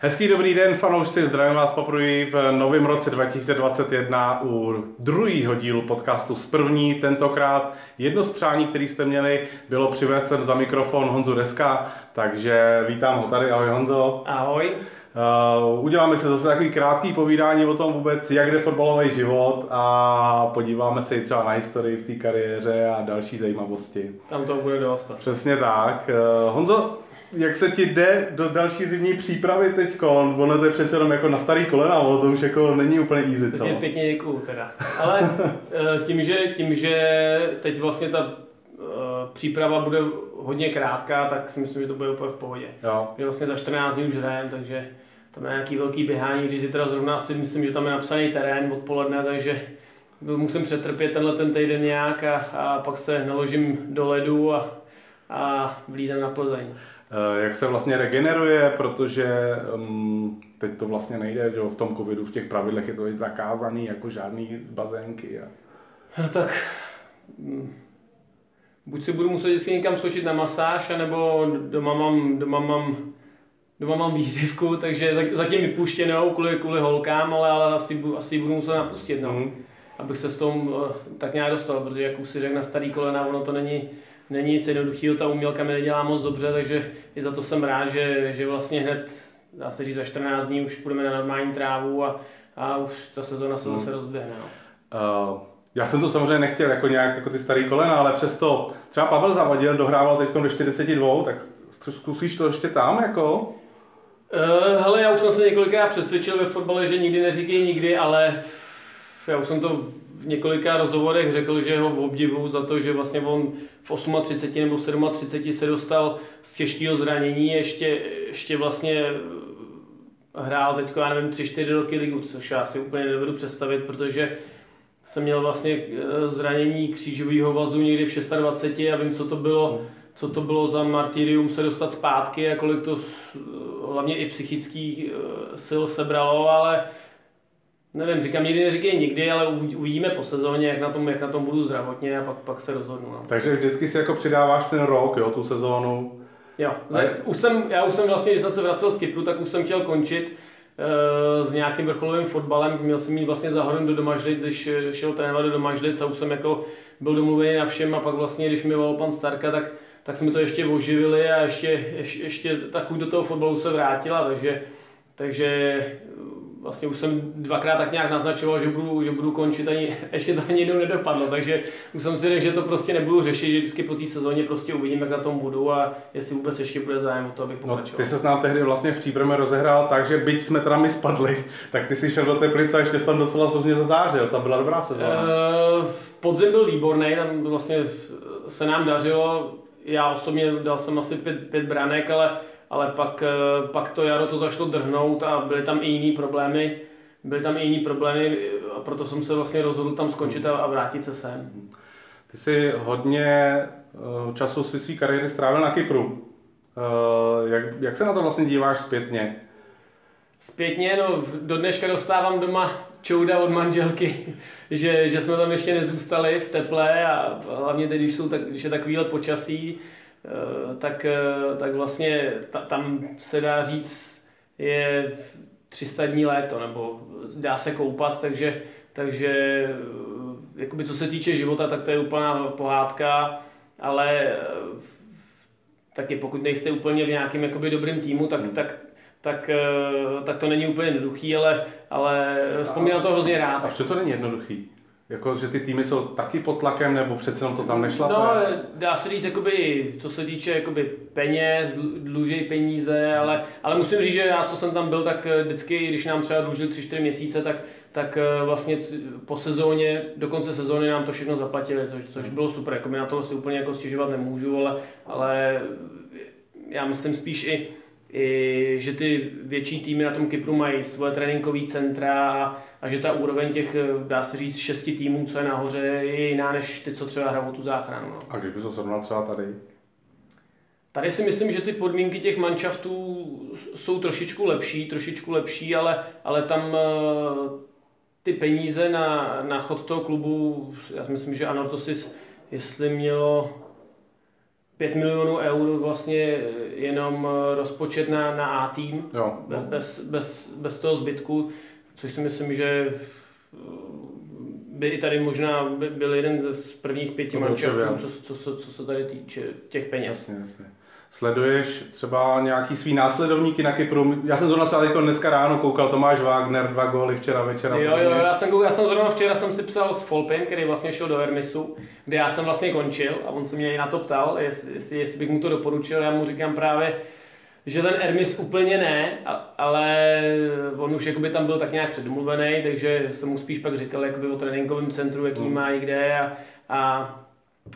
Hezký dobrý den, fanoušci, zdravím vás poprvé v novém roce 2021 u druhého dílu podcastu z první. Tentokrát jedno z přání, který jste měli, bylo přivést sem za mikrofon Honzu Deska, takže vítám ho tady. Ahoj Honzo. Ahoj. Uh, uděláme si zase takový krátký povídání o tom vůbec, jak jde fotbalový život a podíváme se i třeba na historii v té kariéře a další zajímavosti. Tam to bude dost. Přesně tak. Uh, Honzo, jak se ti jde do další zimní přípravy teď? Ono to je přece jenom jako na starý kolena, ono to už jako není úplně easy, co? Pěkně děkuju teda. Ale eh, tím že, tím, že teď vlastně ta uh, příprava bude hodně krátká, tak si myslím, že to bude úplně v pohodě. Jo. Že vlastně za 14 dní už hrajeme, takže tam je nějaký velký běhání, když je teda zrovna si myslím, že tam je napsaný terén odpoledne, takže musím přetrpět tenhle ten týden nějak a, a pak se naložím do ledu a, a vlídám na Plzeň. Eh, jak se vlastně regeneruje, protože um, teď to vlastně nejde, že v tom covidu v těch pravidlech je to zakázaný, jako žádný bazénky. A... No tak mm, buď si budu muset vždycky někam skočit na masáž, anebo doma mám, doma mám, doma mám výřivku, takže zatím vypuštěnou kvůli, kvůli holkám, ale, ale asi, asi budu muset napustit, no. Mm. Abych se s tom eh, tak nějak dostal, protože jak už si řekl na starý kolena, ono to není, není nic jednoduchého, ta umělka mi nedělá moc dobře, takže i za to jsem rád, že, že vlastně hned, dá se říct, za 14 dní už půjdeme na normální trávu a, a už ta sezona se zase hmm. rozběhne. No. Uh, já jsem to samozřejmě nechtěl jako nějak jako ty starý kolena, ale přesto třeba Pavel Zavadil dohrával teď do 42, tak zkusíš to ještě tam jako? Uh, hele, já už jsem se několikrát přesvědčil ve fotbale, že nikdy neříkej nikdy, ale já už jsem to v několika rozhovorech řekl, že ho obdivu za to, že vlastně on v 38 nebo 37 se dostal z těžkého zranění, ještě, ještě vlastně eh, hrál teď, já nevím, 3-4 roky ligu, což já si úplně nedovedu představit, protože jsem měl vlastně eh, zranění křížového vazu někdy v 26 a vím, co to bylo, co to bylo za martyrium se dostat zpátky a kolik to hlavně i psychických eh, sil sebralo, ale Nevím, říkám, nikdy neříkej nikdy, ale uvidíme po sezóně, jak na tom, jak na tom budu zdravotně a pak, pak se rozhodnu. No. Takže vždycky si jako přidáváš ten rok, jo, tu sezónu. Jo, za, už jsem, já už jsem vlastně, když jsem se vracel z Kypru, tak už jsem chtěl končit uh, s nějakým vrcholovým fotbalem. Měl jsem jít vlastně za do Domažlic, když šel trénovat do Domažlic a už jsem jako byl domluvený na všem a pak vlastně, když mi volal pan Starka, tak, tak jsme to ještě oživili a ještě, ještě, ještě ta chuť do toho fotbalu se vrátila, takže, takže vlastně už jsem dvakrát tak nějak naznačoval, že budu, že budu končit, ani, ještě to ani jednou nedopadlo, takže už jsem si řekl, že to prostě nebudu řešit, že vždycky po té sezóně prostě uvidím, jak na tom budu a jestli vůbec ještě bude zájem o to, abych no, pokračoval. No, ty se s nám tehdy vlastně v příbrame rozehrál tak, že byť jsme teda my spadli, tak ty si šel do Teplice a ještě tam docela sozně zazářil, tam byla dobrá sezóna. Uh, podzim byl výborný, tam vlastně se nám dařilo, já osobně dal jsem asi pět, pět branek, ale ale pak, eh, pak to jaro to zašlo drhnout a byly tam i jiný problémy, byly tam i jiný problémy a proto jsem se vlastně rozhodl tam skončit a, vrátit se sem. Ty jsi hodně eh, času své své kariéry strávil na Kypru. Eh, jak, jak se na to vlastně díváš zpětně? Zpětně, no do dneška dostávám doma čouda od manželky, že, že jsme tam ještě nezůstali v teple a hlavně teď, když, jsou tak, když je takovýhle počasí, Eh, tak, eh, tak vlastně ta, tam se dá říct, je 300 dní léto, nebo dá se koupat, takže, takže eh, jakoby co se týče života, tak to je úplná pohádka, ale taky pokud nejste úplně v nějakém jakoby dobrým týmu, tak, hmm. tak, tak, tak to není úplně jednoduchý, ale, ale vzpomínám to hrozně rád. A co to není jednoduchý? Jako, že ty týmy jsou taky pod tlakem, nebo přece jenom to tam nešla? No, dá se říct, jakoby, co se týče jakoby, peněz, dlužej peníze, ale, ale musím říct, že já, co jsem tam byl, tak vždycky, když nám třeba dlužili 3-4 měsíce, tak, tak eh, vlastně po sezóně, do konce sezóny nám to všechno zaplatili, což, což bylo super. Jakoby na to si úplně jako stěžovat nemůžu, ale, ale já myslím spíš i, i, že ty větší týmy na tom Kypru mají svoje tréninkové centra a, a že ta úroveň těch, dá se říct, šesti týmů, co je nahoře, je jiná než ty, co třeba hrajou tu záchranu. No. A když by to srovnal třeba tady? Tady si myslím, že ty podmínky těch manšaftů jsou trošičku lepší, trošičku lepší, ale, ale tam eh, ty peníze na, na chod toho klubu, já si myslím, že Anortosis, jestli mělo 5 milionů eur vlastně jenom rozpočet na, na A tým, Jo. bez, bez, bez toho zbytku, což si myslím, že by i tady možná by byl jeden z prvních pěti byl. co, co, co, co se tady týče těch peněz. Jasně, jasně. Sleduješ třeba nějaký svý následovníky na Kypru? Já jsem zrovna třeba teďko dneska ráno koukal Tomáš Wagner, dva góly včera večera. Jo, jo, já jsem, koukal- já jsem zrovna včera jsem si psal s Folpem, který vlastně šel do Hermisu, kde já jsem vlastně končil a on se mě i na to ptal, jestli, jestli, jestli bych mu to doporučil, já mu říkám právě, že ten Hermis úplně ne, ale on už jakoby tam byl tak nějak předomluvený, takže jsem mu spíš pak říkal jakoby o tréninkovém centru, jaký Hmm. má i kde a, a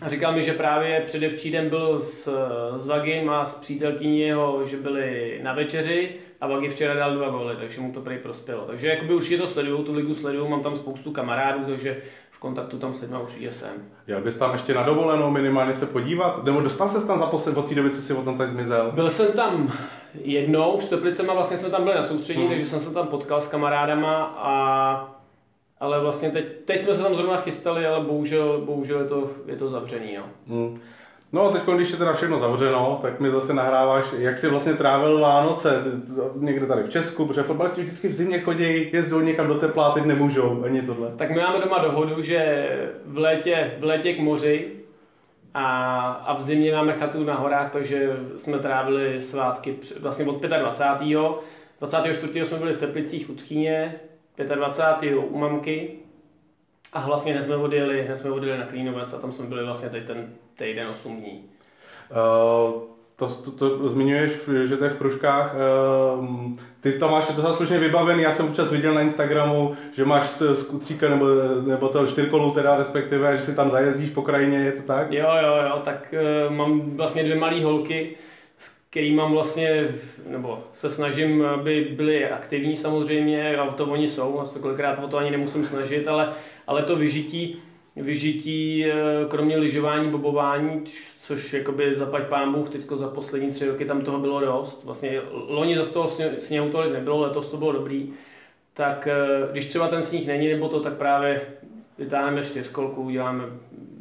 a říkal mi, že právě předevčírem byl s, s Vagim a s přítelkyní jeho, že byli na večeři a Vagi včera dal dva góly, takže mu to prý prospělo. Takže jakoby určitě to sleduju, tu ligu sleduju, mám tam spoustu kamarádů, takže v kontaktu tam s lidma určitě jsem. Jel bys tam ještě na dovolenou minimálně se podívat? Nebo dostal se tam za posled od té doby, co jsi od tam tady zmizel? Byl jsem tam jednou s Teplicema, vlastně jsme tam byli na soustředí, Mhm. takže jsem se tam potkal s kamarádama a ale vlastně teď, teď jsme se tam zrovna chystali, ale bohužel, bohužel je, to, je to zavřený. No. Hmm. No a teď, když je teda všechno zavřeno, tak mi zase nahráváš, jak jsi vlastně trávil Vánoce, někde tady v Česku, protože fotbalisti vždycky v zimě chodí, jezdou někam do tepla, teď nemůžou, ani tohle. Tak my máme doma dohodu, že v létě, v létě k moři a, a v zimě máme chatu na horách, takže jsme trávili svátky vlastně od 25. 24. jsme byli v Teplicích u Tchýně, 25. u mamky a vlastně hned jsme odjeli, hned jsme odjeli na Klínovec a tam jsme byli vlastně teď ten týden 8 dní. Uh, to, to, to zmiňuješ, že to je v kružkách. Uh, ty tam máš to slušně vybavený, já jsem občas viděl na Instagramu, že máš skutříka nebo, nebo to čtyřkolů teda respektive, že si tam zajezdíš po krajině, je to tak? Jo, jo, jo, tak uh, mám vlastně dvě malé holky, s kterými mám vlastně, nebo se snažím, aby byly aktivní samozřejmě, a to oni jsou, a se kolikrát o to ani nemusím snažit, ale, ale to vyžití, vyžití eh, kromě lyžování, bobování, což jakoby zaplať pán Bůh, teďko za poslední tři roky tam toho bylo dost. Vlastně loni za toho sně- sněhu tolik nebylo, letos to bylo dobrý. Tak eh, když třeba ten sníh není nebo to, tak právě vytáhneme čtyřkolku, děláme,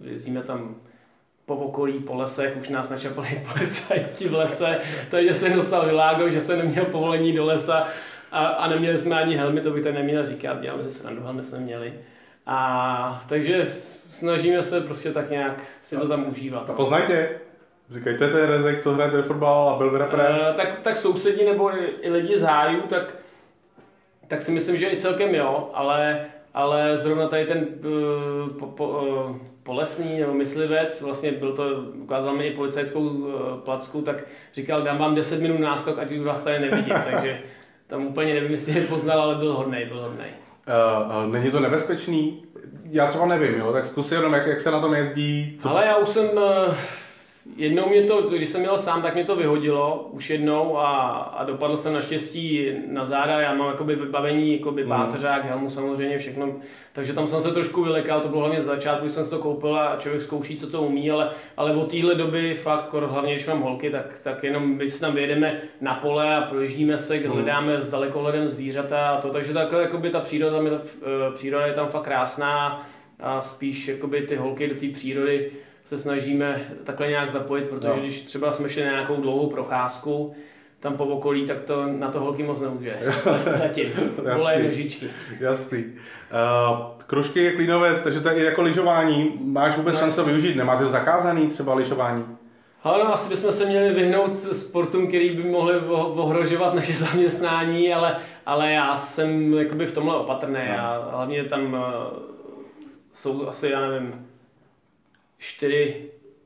jezdíme tam po okolí, po lesech, už nás načapali policajti v lese, takže jsem dostal vylágo, že jsem neměl povolení do lesa a, a neměli jsme ani helmy, to bych tady neměl říkat, dělám, že srandu, helmy jsme měli. A takže snažíme se prostě tak nějak si to tam užívat. A poznají tě? Říkají, to je ten Rezek, co hraje ten fotbal a byl v repre. Eh, tak, tak sousedí nebo i, i lidi z hájů, tak, tak si myslím, že i celkem jo, ale, ale zrovna tady ten uh, po, po, uh, polesný nebo myslivec, vlastně byl to, ukázal mi i policajskou uh, placku, tak říkal, dám vám 10 minut náskok, ať už vás tady nevidím, takže tam úplně nevím, jestli je poznal, ale byl hodnej, byl hodnej. Uh, uh, není to nebezpečný? Já třeba nevím, jo, tak zkus jenom, jak, jak se na tom jezdí. Co... Ale já už jsem, eh, jednou mě to, když jsem měl sám, tak mě to vyhodilo, už jednou a, a dopadl jsem naštěstí na záda, já mám jakoby vybavení, jakoby Hmm. páteřák, helmu samozřejmě, všechno, takže tam jsem se trošku vylekal, to bylo hlavně z začátku, když jsem si to koupil a člověk zkouší, co to umí, ale, ale od téhle doby fakt, kor- hlavně když mám holky, tak, tak jenom my si tam vyjedeme na pole a projíždíme se, Hmm. hledáme s dalekohledem zvířata a to, takže takhle jakoby ta příroda, tam je, ta- eh, příroda je tam fakt krásná a spíš jakoby ty holky do té přírody se snažíme takhle nějak zapojit, protože Jo. když třeba jsme šli na nějakou dlouhou procházku, tam po okolí, tak to na to holky moc nemůže. Zatím. Vole nožičky. Jasný. Uh, kružky je klínovec, takže to je i jako lyžování. Máš vůbec No. šanci to využít? Nemáte to zakázaný třeba lyžování? Ale no, asi bychom se měli vyhnout sportům, který by mohli ohrožovat naše zaměstnání, ale, ale já jsem jakoby v tomhle opatrný. No. Já, hlavně tam uh, jsou asi, já nevím, čtyři,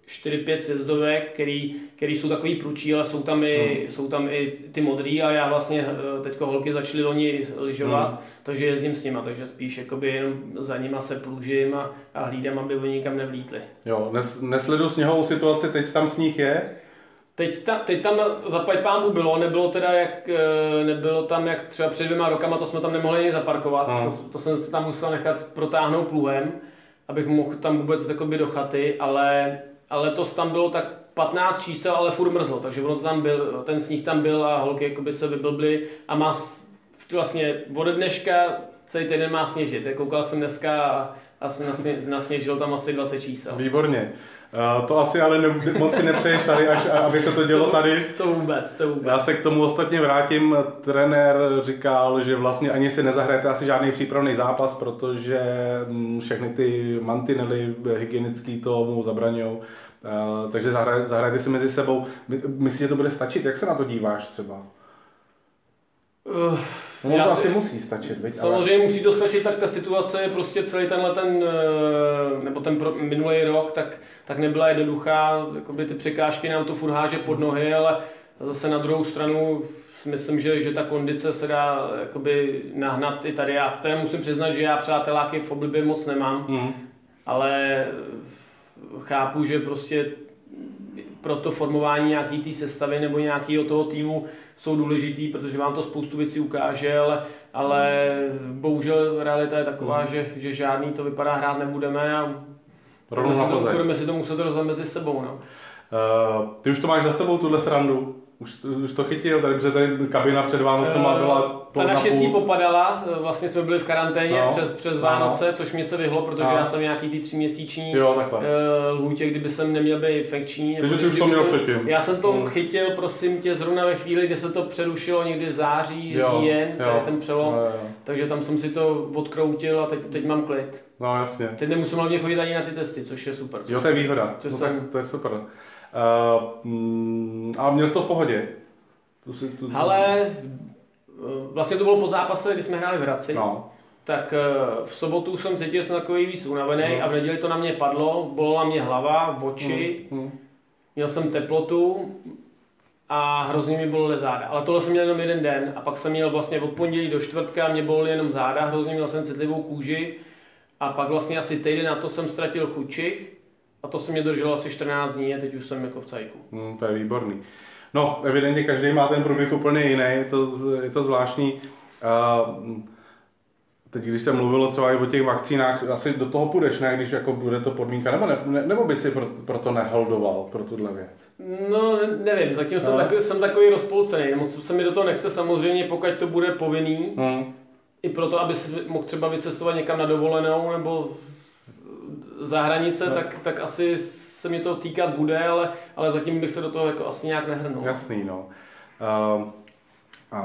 4-5 sjezdovek, který, který jsou takový průčí, ale jsou tam, i, Hmm. jsou tam i ty modrý a já vlastně eh, teďko holky začaly loni lyžovat, Hmm. takže jezdím s nima, takže spíš jakoby jenom za nima se plužím a, a hlídám, aby oni nikam nevlítli. Jo, nes, nesledu sněhovou situaci, teď tam sníh je. Teď, ta, teď tam zaplať pámbu bylo, nebylo teda jak, eh, nebylo tam jak třeba před dvěma rokama, to jsme tam nemohli ani zaparkovat, Hmm. to, to, jsem se tam musel nechat protáhnout pluhem, abych mohl tam vůbec jakoby do chaty, ale, ale letos tam bylo tak 15 čísel, ale furt mrzlo, takže ono to tam byl, ten sníh tam byl a holky jakoby se vyblbly a má vlastně ode dneška celý týden má sněžit. Jak Koukal jsem dneska asi nasně, nasněžil tam asi 20 čísel. Výborně. Uh, to asi ale ne, moc si nepřeješ tady, až aby se to dělo tady. To vůbec, to vůbec. Já se k tomu ostatně vrátím. Trenér říkal, že vlastně ani si nezahrajete asi žádný přípravný zápas, protože mm, všechny ty mantinely hygienický tomu zabraňují. Uh, takže zahraj, zahrajte si mezi sebou. Myslíš, že to bude stačit? Jak se na to díváš třeba? Uh, no, to si, asi musí stačit, viď? Samozřejmě ale... musí to stačit, tak ta situace je prostě celý tenhle ten, eh, nebo ten pro, minulý rok, tak, tak nebyla jednoduchá, jakoby ty překážky nám to furt háže pod nohy, ale zase na druhou stranu myslím, že, že ta kondice se dá jakoby nahnat i tady. Já se musím přiznat, že já přáteláky v oblibě moc nemám, mm. ale chápu, že prostě pro to formování nějaký té sestavy nebo nějakého toho týmu jsou důležitý, protože vám to spoustu věcí ukáže, ale, ale bohužel realita je taková, mm. že, že žádný to vypadá hrát nebudeme a budeme si, to, budeme si to muset rozhodnout mezi sebou. No. Uh, ty už to máš za sebou, tuhle srandu? Už, už to chytil, tady, protože tady kabina před Vánocema byla Ta naše si popadala, vlastně jsme byli v karanténě no, přes, přes Vánoce, no. což mi se vyhlo, protože no. já jsem nějaký ty tříměsíční jo, uh, lhůtě, kdyby jsem neměl být infekční. Takže ty už to měl to, předtím. Já jsem to hmm. chytil, prosím tě, zrovna ve chvíli, kdy se to přerušilo někdy září, jo, říjen, jo, ten přelom, jo, jo. takže tam jsem si to odkroutil a teď, teď mám klid. No jasně. Teď nemusím hlavně chodit ani na ty testy, což je super. Jo, to je výhoda. No, jsem... tak, to je super. Uh, ale měl jsi to v pohodě? Tu si, tu... Ale eh, vlastně to bylo po zápase, kdy jsme hráli v Hradci. No. Tak uh, v sobotu jsem cítil, že jsem takový víc unavený no. a v neděli to na mě padlo, bolela mě hlava, oči, mm. měl jsem teplotu a hrozně mi bolely záda. Ale tohle jsem měl jenom jeden den a pak jsem měl vlastně od pondělí do čtvrtka, mě bolely jenom záda, hrozně měl jsem citlivou kůži a pak vlastně asi týden na to jsem ztratil chučich a to se mě drželo asi 14 dní a teď už jsem jako v cajku. Hmm, to je výborný. No, evidentně každý má ten průběh úplně jiný, je to, je to zvláštní. Uh, teď, když se mluvilo třeba i o těch vakcínách, asi do toho půjdeš, ne, když jako bude to podmínka, nebo, ne, ne, nebo by si pro, pro to neholdoval, pro tuhle věc? No, nevím, zatím no. jsem, takový, jsem takový rozpolcený, moc se mi do toho nechce samozřejmě, pokud to bude povinný, hmm. i proto, aby si mohl třeba vycestovat někam na dovolenou, nebo za hranice, no. tak, tak asi se mě to týkat bude, ale, ale zatím bych se do toho jako asi nějak nehrnul. Jasný, no. Uh,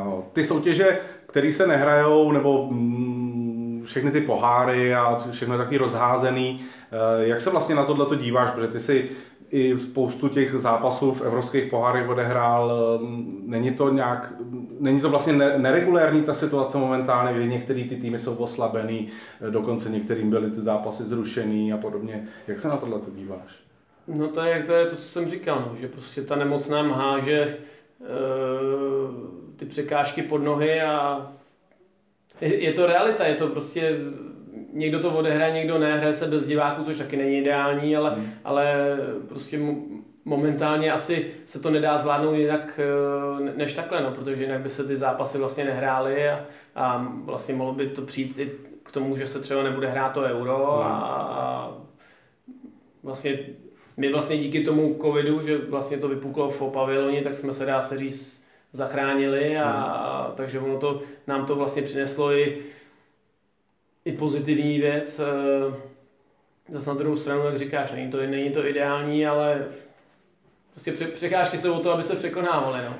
uh, ty soutěže, které se nehrajou, nebo mm, všechny ty poháry a všechno je takový rozházený, uh, jak se vlastně na tohle díváš, protože ty si i spoustu těch zápasů v evropských pohárech odehrál. Není to nějak, není to vlastně neregulérní ta situace momentálně, kdy některé ty týmy jsou oslabený, dokonce některým byly ty zápasy zrušený a podobně. Jak se na tohle to díváš? No to je, to je to, co jsem říkal, no, že prostě ta nemoc nám háže e, ty překážky pod nohy a je, je to realita, je to prostě někdo to odehraje, někdo ne, hraje se bez diváků, což taky není ideální, ale, hmm. ale prostě momentálně asi se to nedá zvládnout jinak eh, než takhle, no, protože jinak by se ty zápasy vlastně nehrály a, a vlastně mohlo by to přijít i k tomu, že se třeba nebude hrát to euro hmm. a, a vlastně my vlastně díky tomu covidu, že vlastně to vypuklo v paviloni, tak jsme se dá se říct zachránili a, hmm. a takže ono to, nám to vlastně přineslo i i pozitivní věc. Eh, zase na druhou stranu, jak říkáš, není to, není to ideální, ale prostě překážky jsou o to, aby se překonávaly. No.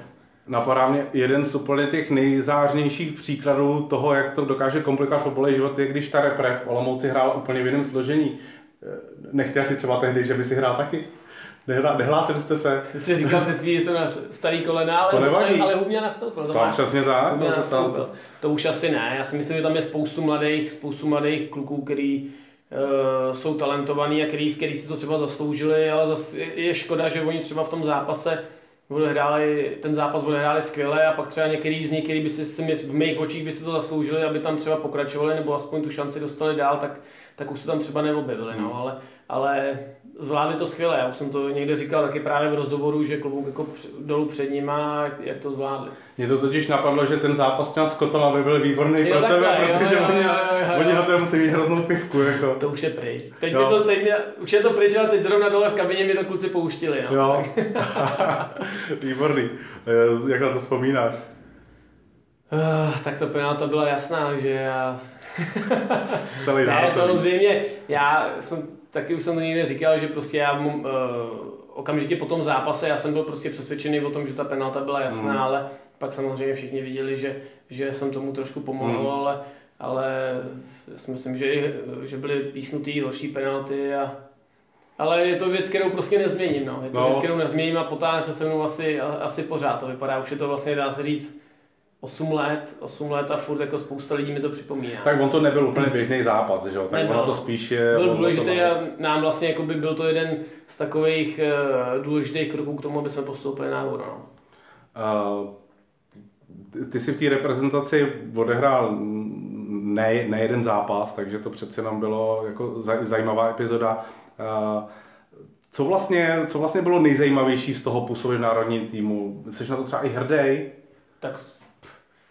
Napadá mě jeden z úplně těch nejzářnějších příkladů toho, jak to dokáže komplikovat fotbalový život, je když ta repre v Olomouci hrál úplně v jiném složení. Eh, nechtěl si třeba tehdy, že by si hrál taky? Nehlá, nehlásili jste se. Ty jsi říkal před chvílí, že jsem na starý kolena, ale, to nevadí. ale, ale Hubňa nastoupil. To, to přesně tak. Hubňa nastoupil. To už asi ne. Já si myslím, že tam je spoustu mladých, spoustu mladých kluků, který uh, jsou talentovaní a který, který si to třeba zasloužili, ale zase je škoda, že oni třeba v tom zápase odehráli, ten zápas odehráli skvěle a pak třeba některý z nich, který by si, si v mých očích by si to zasloužili, aby tam třeba pokračovali nebo aspoň tu šanci dostali dál, tak, tak už se tam třeba neobjevili. No. Hmm. Ale, ale zvládli to skvěle. Já už jsem to někde říkal taky právě v rozhovoru, že klobouk jako dolů před nima, jak to zvládli. Mě to totiž napadlo, že ten zápas těma Skotala by byl výborný jo, pro tebe, takhle, protože jo, oni, jo, jo, oni na to musí mít hroznou pivku. Jako. To už je pryč. Teď jo. to, teď mě, už je to pryč, ale teď zrovna dole v kabině mi to kluci pouštili. No. Jo. výborný. Eh, jak na to vzpomínáš? Uh, tak ta penalta byla jasná, že já... Celý ne, samozřejmě, já jsem, taky už jsem to někde říkal, že prostě já uh, okamžitě po tom zápase, já jsem byl prostě přesvědčený o tom, že ta penalta byla jasná, mm. ale pak samozřejmě všichni viděli, že, že jsem tomu trošku pomohl, mm. ale, ale si myslím, že, že byly písknutý horší penalty a ale je to věc, kterou prostě nezměním. No. Je to no. věc, kterou nezměním a potáhne se se mnou asi, asi pořád. To vypadá, už je to vlastně, dá se říct, 8 let, 8 let a furt jako spousta lidí mi to připomíná. Tak on to nebyl úplně běžný zápas, že jo? Tak Nebyl. ono to spíš je... Byl důležitý a nám vlastně jako by byl to jeden z takových uh, důležitých kroků k tomu, aby jsme postoupili na Euro. No. Uh, ty si v té reprezentaci odehrál ne, ne jeden zápas, takže to přece nám bylo jako zajímavá epizoda. Uh, co vlastně, co vlastně bylo nejzajímavější z toho působit v národním týmu? Jsi na to třeba i hrdý? Tak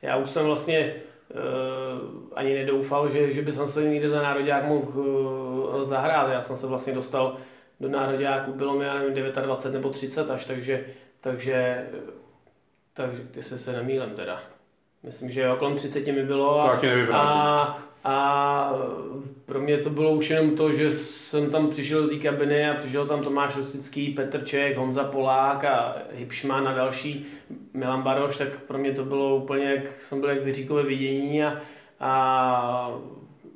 já už jsem vlastně uh, ani nedoufal, že, že by jsem se někde za národák mohl uh, zahrát. Já jsem se vlastně dostal do nároďáku, bylo mi, já nevím, 29 nebo 30 až, takže, takže, takže ty se se nemýlem teda. Myslím, že okolo 30 mi bylo a, a, a pro mě to bylo už jenom to, že jsem tam přišel do té kabiny a přišel tam Tomáš Rosický, Petr Ček, Honza Polák a Hipšman a další, Milan Baroš, tak pro mě to bylo úplně, jak jsem byl jak vyříkové vidění a, a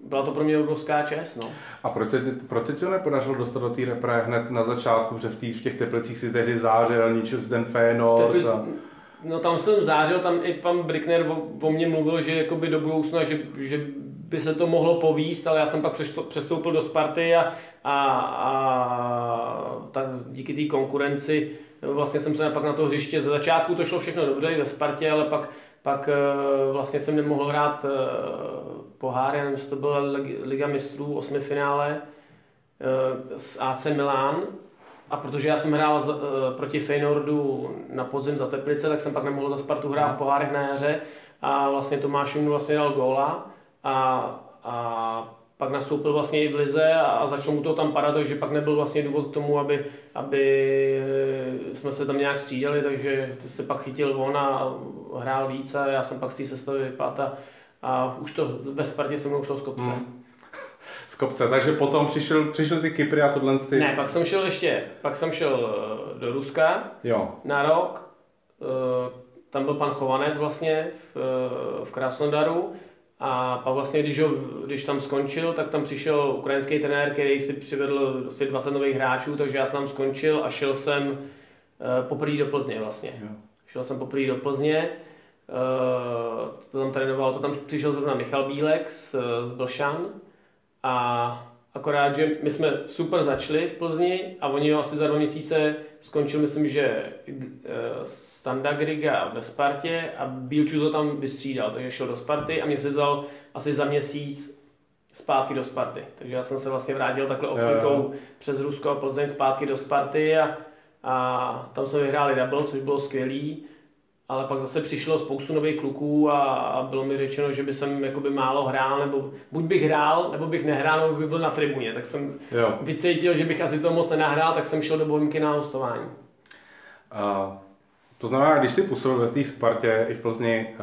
byla to pro mě obrovská čest. No. A proč se, proč se ti to nepodařilo dostat do té repre hned na začátku, že v, tý, v těch teplicích si tehdy zářil, ničil ten Fénord? A... No tam jsem zářil, tam i pan Brickner o, o mně mluvil, že jakoby do budoucna, že, že by se to mohlo povíst, ale já jsem pak přestoupil do Sparty a, a, a tak díky té konkurenci vlastně jsem se pak na to hřiště, ze začátku to šlo všechno dobře i ve Spartě, ale pak, pak eh, vlastně jsem nemohl hrát eh, pohár, nevím, to byla Liga mistrů, osmi finále eh, s AC Milan, a protože já jsem hrál z, proti Feynordu na podzim za Teplice, tak jsem pak nemohl za Spartu hrát v pohárech na jaře. A vlastně Tomáš mu vlastně dal góla a, a pak nastoupil vlastně i v Lize a začal mu to tam padat, takže pak nebyl vlastně důvod k tomu, aby, aby jsme se tam nějak střídali, takže se pak chytil on a hrál víc a já jsem pak z té sestavy vypadl a, a už to ve Spartě se mnou šlo z kopce. Hmm. Z kopce, takže potom přišel, přišel ty Kypry a tohle ty... Ne, pak jsem šel ještě, pak jsem šel eh, do Ruska jo. na rok, eh, tam byl pan Chovanec vlastně v, v Krasnodaru a pak vlastně, když, ho, když tam skončil, tak tam přišel ukrajinský trenér, který si přivedl asi 20 nových hráčů, takže já jsem tam skončil a šel jsem uh, poprvé do Plzně vlastně. Jo. Šel jsem poprvé do Plzně, uh, to tam trénoval, to tam přišel zrovna Michal Bílek z, z Blšan a akorát, že my jsme super začali v Plzni a oni ho asi za dva měsíce skončil, myslím, že uh, Standa Griga ve Spartě a Bílčus ho tam vystřídal, takže šel do Sparty a mě se vzal asi za měsíc zpátky do Sparty. Takže já jsem se vlastně vrátil takhle optikou přes Rusko a Plzeň zpátky do Sparty a, a tam jsme vyhráli double, což bylo skvělý. Ale pak zase přišlo spoustu nových kluků a, a bylo mi řečeno, že by jsem jakoby málo hrál, nebo buď bych hrál, nebo bych nehrál, nebo bych byl na tribuně. Tak jsem jo. vycítil, že bych asi to moc nenahrál, tak jsem šel do Bohemky na hostování. Uh, to znamená, když si působil ve té Spartě i v Plzni,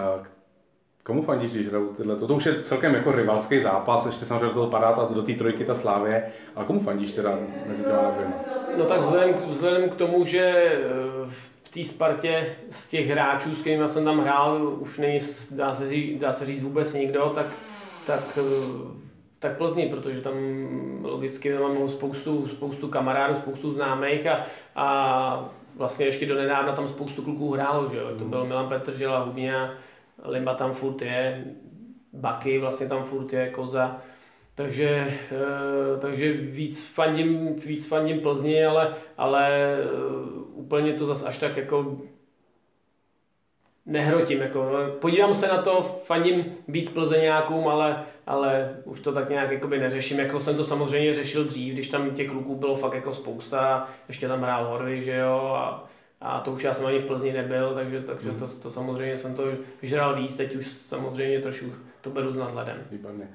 komu fandíš, když hrajou tyhle? To, to už je celkem jako rivalský zápas, ještě samozřejmě do toho padá ta, do té trojky ta Slávě, ale komu fandíš teda mezi těma dvěma? No tak vzhledem, vzhledem k tomu, že té Spartě z těch hráčů, s kterými jsem tam hrál, už není, dá se, říct, dá se říct vůbec nikdo, tak, tak tak Plzni, protože tam logicky mám spoustu, spoustu kamarádů, spoustu známých a, a vlastně ještě do nedávna tam spoustu kluků hrálo, že jo? To byl Milan Petržela, Hubňa, Limba tam furt je, Baky vlastně tam furt je, Koza. Takže, e, takže víc, fandím, víc fandím Plzni, ale, ale e, úplně to zase až tak jako nehrotím. Jako, no, podívám se na to, fandím víc Plzeňákům, ale, ale už to tak nějak jakoby neřeším, jako jsem to samozřejmě řešil dřív, když tam těch kluků bylo fakt jako spousta, ještě tam hrál Horvy, že jo, a, a to už já jsem ani v Plzni nebyl, takže, takže to, to samozřejmě jsem to žral víc, teď už samozřejmě trošku to beru s nadhledem. Výborně.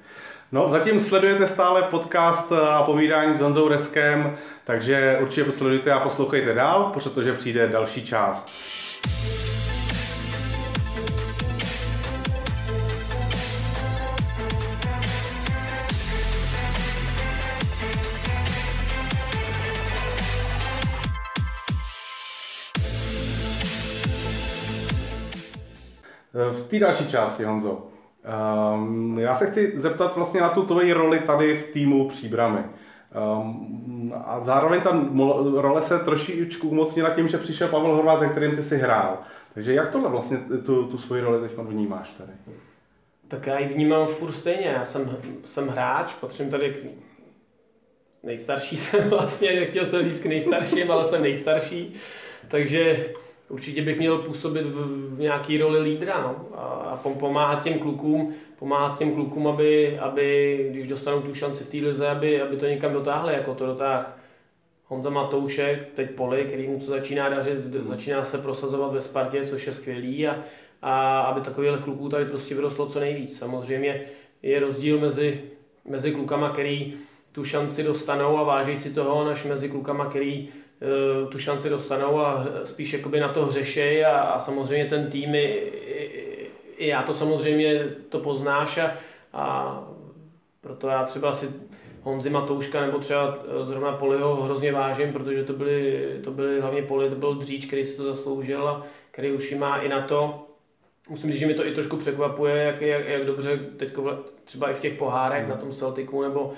No, zatím sledujete stále podcast a povídání s Honzou Reskem, takže určitě sledujte a poslouchejte dál, protože přijde další část. V té další části, Honzo, um, já se chci zeptat vlastně na tu tvoji roli tady v týmu Příbramy. Um, a zároveň ta role se trošičku umocnila tím, že přišel Pavel Horváth, se kterým ty si hrál. Takže jak tohle vlastně tu, tu svoji roli teď vnímáš tady? Tak já ji vnímám furt stejně. Já jsem, jsem hráč, patřím tady k nejstarší jsem vlastně, chtěl jsem říct k nejstarším, ale jsem nejstarší. Takže určitě bych měl působit v, v nějaký roli lídra no? a, a pomáhat těm klukům, pomáhat těm klukům, aby, aby když dostanou tu šanci v té lize, aby, aby to někam dotáhli, jako to dotáh Honza Matoušek, teď Poli, který mu to začíná dařit, začíná se prosazovat ve Spartě, což je skvělý a, a aby takových kluků tady prostě vyrostlo co nejvíc. Samozřejmě je rozdíl mezi, mezi klukama, který tu šanci dostanou a váží si toho, než mezi klukama, který tu šanci dostanou a spíš jakoby na to hřešej a, a samozřejmě ten tým i, i, i já to samozřejmě to poznáš a, a proto já třeba si Honzi Matouška nebo třeba eh, zrovna Poliho hrozně vážím, protože to byly, to byly hlavně Poli, to byl dříč, který si to zasloužil a který už má i na to. Musím říct, že mi to i trošku překvapuje, jak, jak, jak dobře teď třeba i v těch pohárech mm. na tom Celticu nebo uh,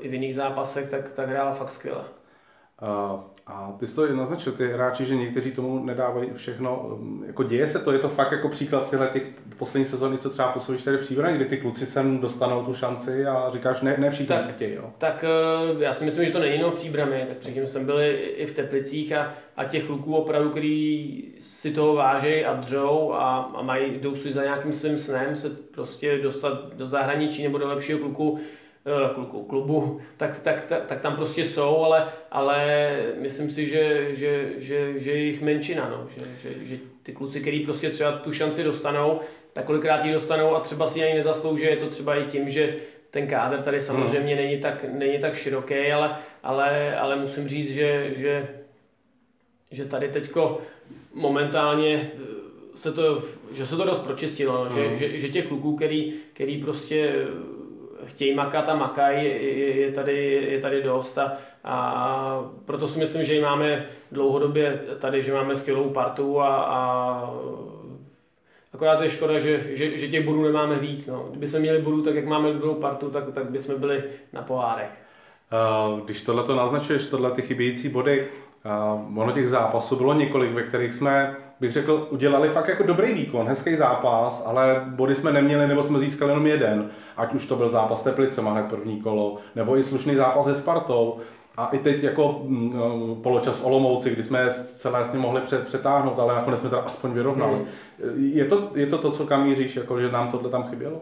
i v jiných zápasech, tak, tak hrála fakt skvěle. Uh, a ty jsi to naznačil, ty hráči, že někteří tomu nedávají všechno. Um, jako děje se to, je to fakt jako příklad z těch posledních sezóny, co třeba působíš tady v Příbraně, kdy ty kluci sem dostanou tu šanci a říkáš, ne, ne všichni tak, chtějí. Jo. Tak eh, já si myslím, že to není jenom v Příbrami, tak předtím jsem byl i v Teplicích a, a těch kluků opravdu, který si toho vážejí a dřou a, a mají, jdou si za nějakým svým snem se prostě dostat do zahraničí nebo do lepšího kluku, Eh, kluku, klubu, tak, tak, tak, tak, tam prostě jsou, ale, ale myslím si, že, že, že, že je jich menšina, no. že, že, že ty kluci, který prostě třeba tu šanci dostanou, tak kolikrát ji dostanou a třeba si ji ani nezaslouží, je to třeba i tím, že ten kádr tady samozřejmě hmm. není, tak, není tak široký, ale, ale, ale musím říct, že, že, že tady teďko momentálně se to, že se to dost pročistilo, hmm. že, že, že těch kluků, který, který prostě chtějí makat a makají, je, tady, je tady dost a, a proto si myslím, že máme dlouhodobě tady, že máme skvělou partu a, a akorát je škoda, že, že, že těch bodů nemáme víc. No. Kdyby jsme měli bodů tak, jak máme dobrou partu, tak, tak bychom byli na pohárech. Když tohle to naznačuješ, tohle ty chybějící body, ono těch zápasů bylo několik, ve kterých jsme bych řekl, udělali fakt jako dobrý výkon, hezký zápas, ale body jsme neměli, nebo jsme získali jenom jeden. Ať už to byl zápas Teplicema hned první kolo, nebo i slušný zápas se Spartou. A i teď jako mm, no, poločas v Olomouci, kdy jsme celé jasně mohli přetáhnout, ale nakonec jsme to aspoň vyrovnali. Hmm. Je, to, je to to, co kam míříš, jako, že nám tohle tam chybělo?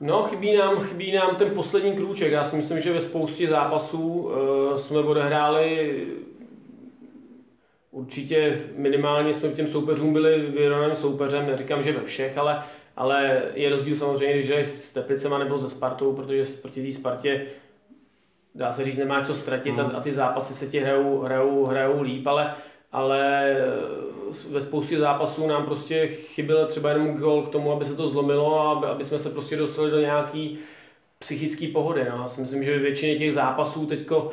No, chybí nám, chybí nám ten poslední krůček. Já si myslím, že ve spoustě zápasů uh, jsme odehráli Určitě minimálně jsme těm soupeřům byli vyrovnaným soupeřem, neříkám, že ve všech, ale, ale je rozdíl samozřejmě, když jdeš s Teplicema nebo ze Spartou, protože proti té Spartě dá se říct, nemá co ztratit a, a ty zápasy se ti hrajou, hrajou, hrajou líp, ale, ale ve spoustě zápasů nám prostě chyběl třeba jenom gol k tomu, aby se to zlomilo a aby, aby jsme se prostě dostali do nějaký psychické pohody. No. Já si myslím, že ve většině těch zápasů teďko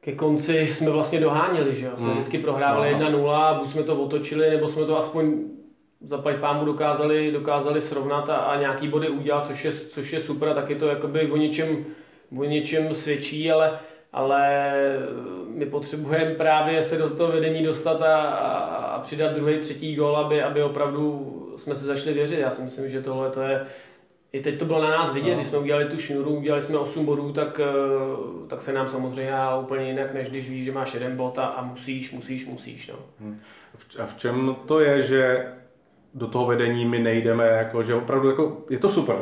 ke konci jsme vlastně doháněli, že jo? Jsme hmm. vždycky prohrávali 1-0, buď jsme to otočili, nebo jsme to aspoň zaplať pámu dokázali, dokázali srovnat a, a nějaký body udělat, což je, což je super a taky to jakoby o něčem, o něčem svědčí, ale, ale my potřebujeme právě se do toho vedení dostat a, a, a přidat druhý, třetí gol, aby, aby opravdu jsme se začali věřit. Já si myslím, že tohle to je i teď to bylo na nás vidět, no. když jsme udělali tu šnuru, udělali jsme 8 bodů, tak, eh, tak se nám samozřejmě dá úplně jinak, než když víš, že máš jeden bod a, a musíš, musíš, musíš. No. Hmm. A v čem to je, že do toho vedení my nejdeme, jako, že opravdu jako, je to super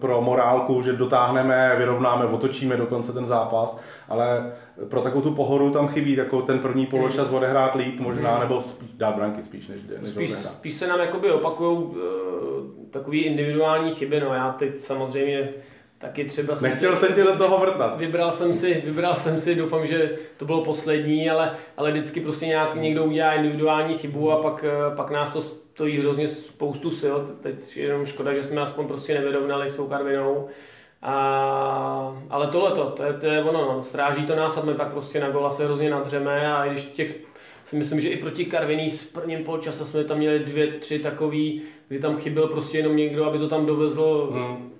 pro morálku, že dotáhneme, vyrovnáme, otočíme dokonce ten zápas, ale pro takovou tu pohoru tam chybí jako ten první poločas odehrát líp možná, hmm. nebo spíš, dát branky spíš, než, než spíš, spíš se nám jakoby opakujou uh, takový individuální chyby, no já teď samozřejmě taky třeba jsem Nechtěl si, jsem tě do toho vrtat. Vybral jsem si, vybral jsem si, doufám, že to bylo poslední, ale, ale vždycky prostě nějak někdo udělá individuální chybu a pak, eh, pak nás to stojí hrozně spoustu sil. Teď je jenom škoda, že jsme aspoň prostě nevyrovnali svou Karvinou. A, ale tohle to, to je, to je ono, no. stráží to nás a my pak prostě na gola se hrozně nadřeme a když těch si myslím, že i proti Karviní v prvním polčase jsme tam měli dvě, tři takový, kdy tam chyběl prostě jenom někdo, aby to tam dovezl, hmm.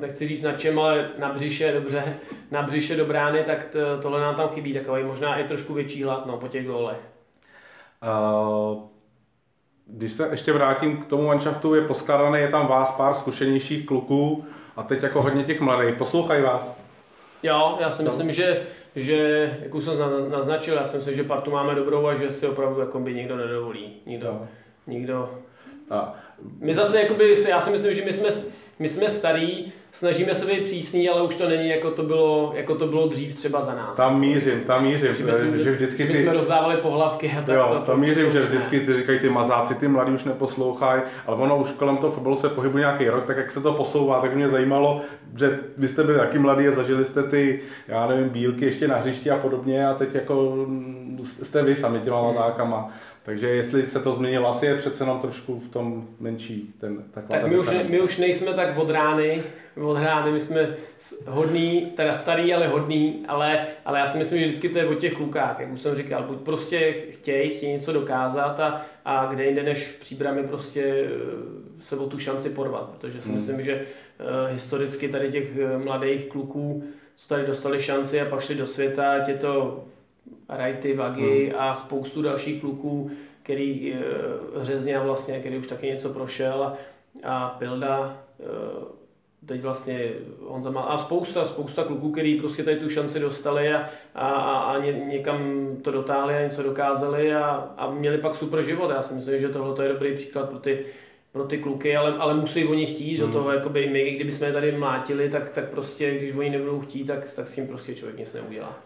nechci říct na čem, ale na břiše, dobře, na břiše do brány, tak to, tohle nám tam chybí, takový možná i trošku větší hlad no, po těch gólech. Uh, když se ještě vrátím k tomu manšaftu, je poskládaný, je tam vás pár zkušenějších kluků a teď jako hodně těch mladých. Poslouchají vás? Jo, já si myslím, že, že jak už jsem naznačil, já si myslím, že partu máme dobrou a že si opravdu jako by nikdo nedovolí. Nikdo, no. nikdo. A. My zase, jakoby, já si myslím, že my jsme, my jsme starý, snažíme se být přísný, ale už to není jako to bylo, jako to bylo dřív třeba za nás. Tam mířím, tam mířím, že, jsme, že vždycky ty... My jsme rozdávali pohlavky a tak. Jo, to, tam mířím, že vždycky ty říkají ty mazáci, ty mladí už neposlouchají, ale ono už kolem toho fotbalu se pohybuje nějaký rok, tak jak se to posouvá, tak mě zajímalo, že vy jste byli taky mladí a zažili jste ty, já nevím, bílky ještě na hřišti a podobně a teď jako jste vy sami těma hmm. Takže jestli se to změnilo, asi je přece jenom trošku v tom menší ten taková Tak my už, my už nejsme tak od rány, od rány, my jsme hodný, teda starý, ale hodný, ale, ale já si myslím, že vždycky to je o těch klukách, jak už jsem říkal, buď prostě chtějí, chtějí něco dokázat a, a kde jinde než v příbrami prostě eh, se o tu šanci porvat, protože si hmm. myslím, že uh, historicky tady těch eh, mladých kluků, co tady dostali šanci a pak šli do světa, ať je to Rajty, Vagy hmm. a spoustu dalších kluků, který uh, Řezně vlastně, který už taky něco prošel a, Pilda, uh, teď vlastně Honza má, a spousta, spousta kluků, který prostě tady tu šanci dostali a, a, a ně, někam to dotáhli a něco dokázali a, a měli pak super život. Já si myslím, že tohle je dobrý příklad pro ty, pro ty kluky, ale, ale musí oni chtít hmm. do toho, jakoby my, kdyby jsme je tady mlátili, tak, tak prostě, když oni nebudou chtít, tak, tak s tím prostě člověk nic neudělá.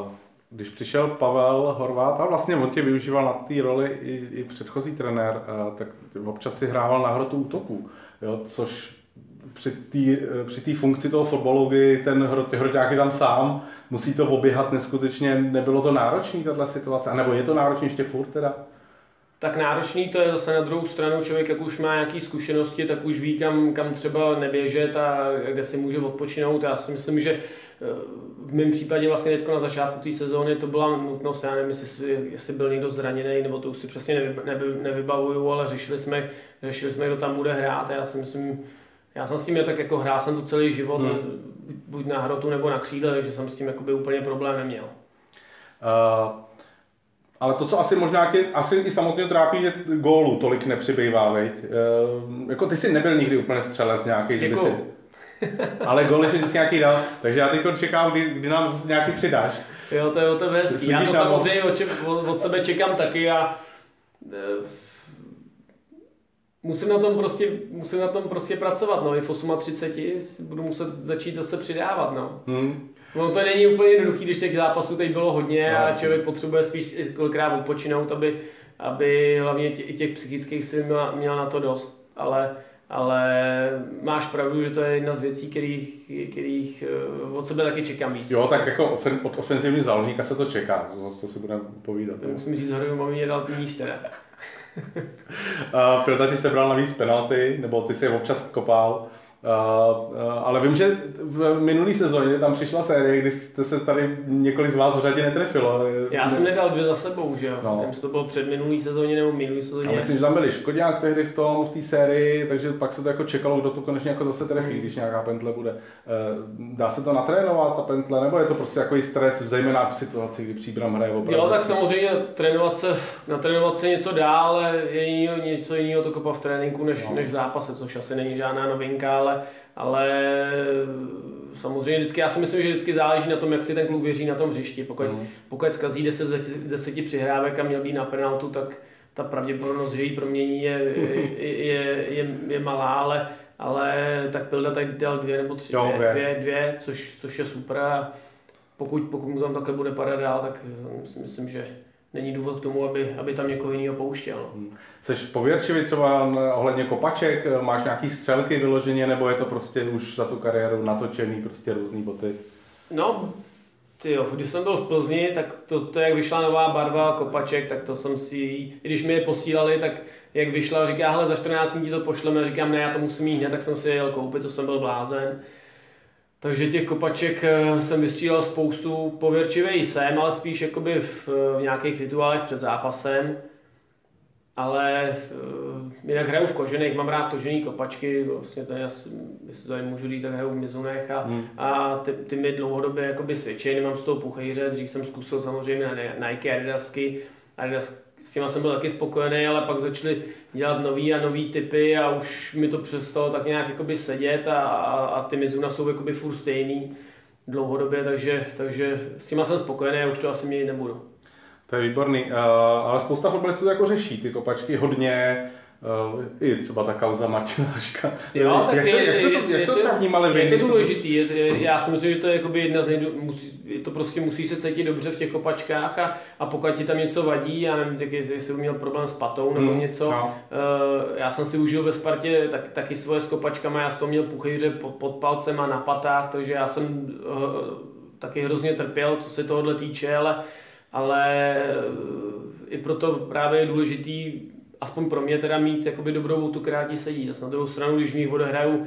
Uh, když přišel Pavel Horvát, a vlastně on tě využíval na té roli i, i předchozí trenér, uh, tak občas si hrával na hrotu útoku, jo, což při té při tý funkci toho fotbalu, kdy ten hroťák je tam sám, musí to oběhat neskutečně, nebylo to náročné tato situace? Nebo je to náročné ještě furt teda? Tak náročný to je zase na druhou stranu, člověk jak už má nějaké zkušenosti, tak už ví, kam, kam třeba neběžet a kde si může odpočinout. Já si myslím, že eh, v mém případě vlastně teď na začátku té sezóny to byla nutnost, já nevím, jestli, jestli byl někdo zraněný, nebo to už si přesně nevy, nevy, nevybavuju, ale řešili jsme, řešili jsme, kdo tam bude hrát a já si myslím, já jsem s tím tak jako hrál jsem tu celý život, hmm. buď na hrotu nebo na křídle, takže jsem s tím jakoby úplně problém neměl. Uh, ale to, co asi možná tě, asi i samotně trápí, že gólu tolik nepřibývá, veď? Uh, jako ty jsi nebyl nikdy úplně střelec nějaký, že by si... Ale góly si vždycky nějaký dal, takže já teď čekám, kdy, kdy nám zase nějaký přidáš. Jo, to je o to hezký. Já to samozřejmě od, od, sebe čekám taky a uh, musím na tom prostě, musím na tom prostě pracovat, no, i v 38 budu muset začít zase přidávat, no. Hmm. No to není úplně jednoduchý, když těch zápasů teď bylo hodně no, a člověk potřebuje spíš kolikrát odpočinout, aby, aby hlavně těch, těch psychických sil měl, měl na to dost, ale ale máš pravdu, že to je jedna z věcí, kterých, kterých eh, od sebe taky čekám víc. Jo, tak jako ofen, od ofenzivního záložníka se to čeká, to, to si budeme povídat. To musím říct, že mám mě dal níž teda. Pilta ti sebral navíc penalty, nebo ty si je občas kopal. Uh, uh, ale vím, že v minulý sezóně tam přišla série, kdy jste se tady několik z vás v řadě netrefilo. Já ne... jsem nedal dvě za sebou, že jo? No. Nevím, jestli to bylo před minulý sezóně nebo minulý sezóně. A myslím, že tam byli Škodňák tehdy v tom, v té sérii, takže pak se to jako čekalo, kdo to konečně jako zase trefí, mm. když nějaká pentle bude. Uh, dá se to natrénovat, ta pentle, nebo je to prostě jako stres, zejména v situaci, kdy příbram hraje opravdu? Jo, tak samozřejmě trénovat se, natrénovat se něco dál, ale je něco jiného to kopa v tréninku než, no. než v zápase, což asi není žádná novinka, ale, ale samozřejmě vždycky, já si myslím, že vždycky záleží na tom, jak si ten kluk věří na tom hřišti. Pokud, mm. pokud zkazí 10 z 10 přihrávek a měl být na penaltu, tak ta pravděpodobnost, že ji promění, je, je, je, je, je malá, ale, ale tak Pilda tak dal dvě nebo tři, jo, dvě, dvě, dvě což, což je super a pokud, pokud mu tam takhle bude padat dál, tak si myslím, že není důvod k tomu, aby, aby tam někoho jiného pouštěl. Hmm. Jsi pověrčivý třeba ohledně kopaček? Máš nějaký střelky vyloženě, nebo je to prostě už za tu kariéru natočený prostě různý boty? No, ty jo, když jsem byl v Plzni, tak to, to, jak vyšla nová barva kopaček, tak to jsem si, i když mi je posílali, tak jak vyšla, říká, hele, za 14 dní ti to pošleme, říkám, ne, já to musím jít hned, tak jsem si je jel koupit, to jsem byl blázen. Takže těch kopaček eh, jsem vystřílel spoustu, pověrčivý jsem, ale spíš jakoby v, v nějakých rituálech před zápasem. Ale uh, jinak hraju v kožených, mám rád kožený kopačky, vlastně to je, jestli to tady můžu říct, tak hraju v mizunech a, hmm. a ty, ty mi dlouhodobě jakoby svědčí, nemám z toho puchejře, dřív jsem zkusil samozřejmě na Nike Adidasky, Adidas s těma jsem byl taky spokojený, ale pak začali dělat nový a nový typy a už mi to přestalo tak nějak jakoby sedět a, a, a ty Mizuna jsou jakoby furt stejný dlouhodobě, takže, takže s těma jsem spokojený a už to asi měnit nebudu. To je výborný, uh, ale spousta fotbalistů jako řeší ty kopačky hodně, I třeba ta kauza Martina Haška. Jo, tak jak, je, se, jak, je, to, jak to třeba vnímali Je to důležitý, je, je, já si myslím, že to je jakoby jedna z nejdu, musí, to prostě musí se cítit dobře v těch kopačkách a, a pokud ti tam něco vadí, já nevím, tak jestli měl problém s patou nebo hmm, něco, no. uh, já jsem si užil ve Spartě tak, taky svoje s kopačkama, já jsem to měl puchejře pod, pod palcem a na patách, takže já jsem uh, taky hrozně trpěl, co se tohohle týče, ale, ale uh, i proto právě je důležitý aspoň pro mě teda mít jakoby dobrou botu, která ti sedí. Zase na druhou stranu, když v ní odehraju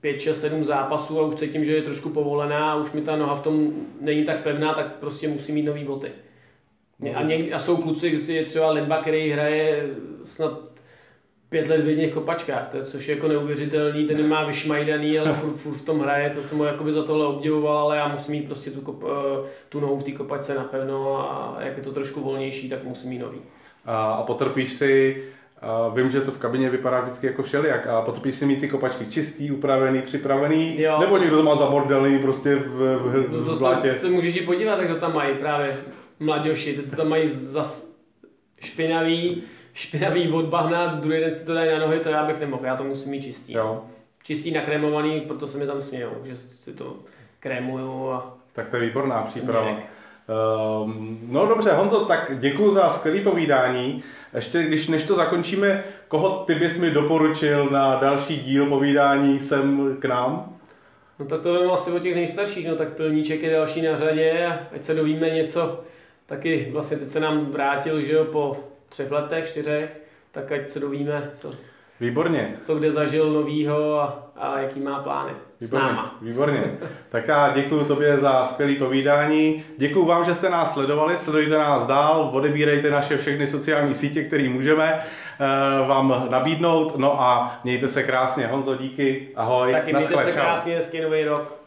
5, 6, 7 zápasů a už cítím, že je trošku povolená a už mi ta noha v tom není tak pevná, tak prostě musí mít nový boty. A, někdy, a jsou kluci, když je třeba Limba, který hraje snad pět let v jedných kopačkách, to, což je jako neuvěřitelný, ten má vyšmajdaný, ale furt, furt, v tom hraje, to jsem mu jakoby za tohle obdivoval, ale já musím mít prostě tu, kop, eh, tu nohu v té kopačce napevno a jak je to trošku volnější, tak musím mít nový a, a potrpíš si a vím, že to v kabině vypadá vždycky jako všelijak a potrpíš si mít ty kopačky čistý, upravený, připravený, jo. nebo někdo to má zabordelný prostě v, v, v, no to se, se můžeš i podívat, jak to tam mají právě mladěši, to tam mají zas špinavý, špinavý od bahna, druhý den si to dají na nohy, to já bych nemohl, já to musím mít čistý. Jo. Čistý, nakrémovaný, proto se mi tam smějou, že si to krémuju a... Tak to je výborná příprava. Směrek. Um, no dobře, Honzo, tak děkuji za skvělé povídání. Ještě když než to zakončíme, koho ty bys mi doporučil na další díl povídání sem k nám? No tak to vím asi o těch nejstarších, no tak Pilníček je další na řadě, ať se dovíme něco, taky vlastně teď se nám vrátil, že jo, po třech letech, čtyřech, tak ať se dovíme, co, Výborně. Co kde zažil novýho a, a jaký má plány. Výborně, s náma. výborně. Tak já děkuji tobě za skvělé povídání. Děkuji vám, že jste nás sledovali. Sledujte nás dál, odebírejte naše všechny sociální sítě, které můžeme uh, vám nabídnout. No a mějte se krásně. Honzo, díky. Ahoj. Taky mějte se krásně, hezký nový rok.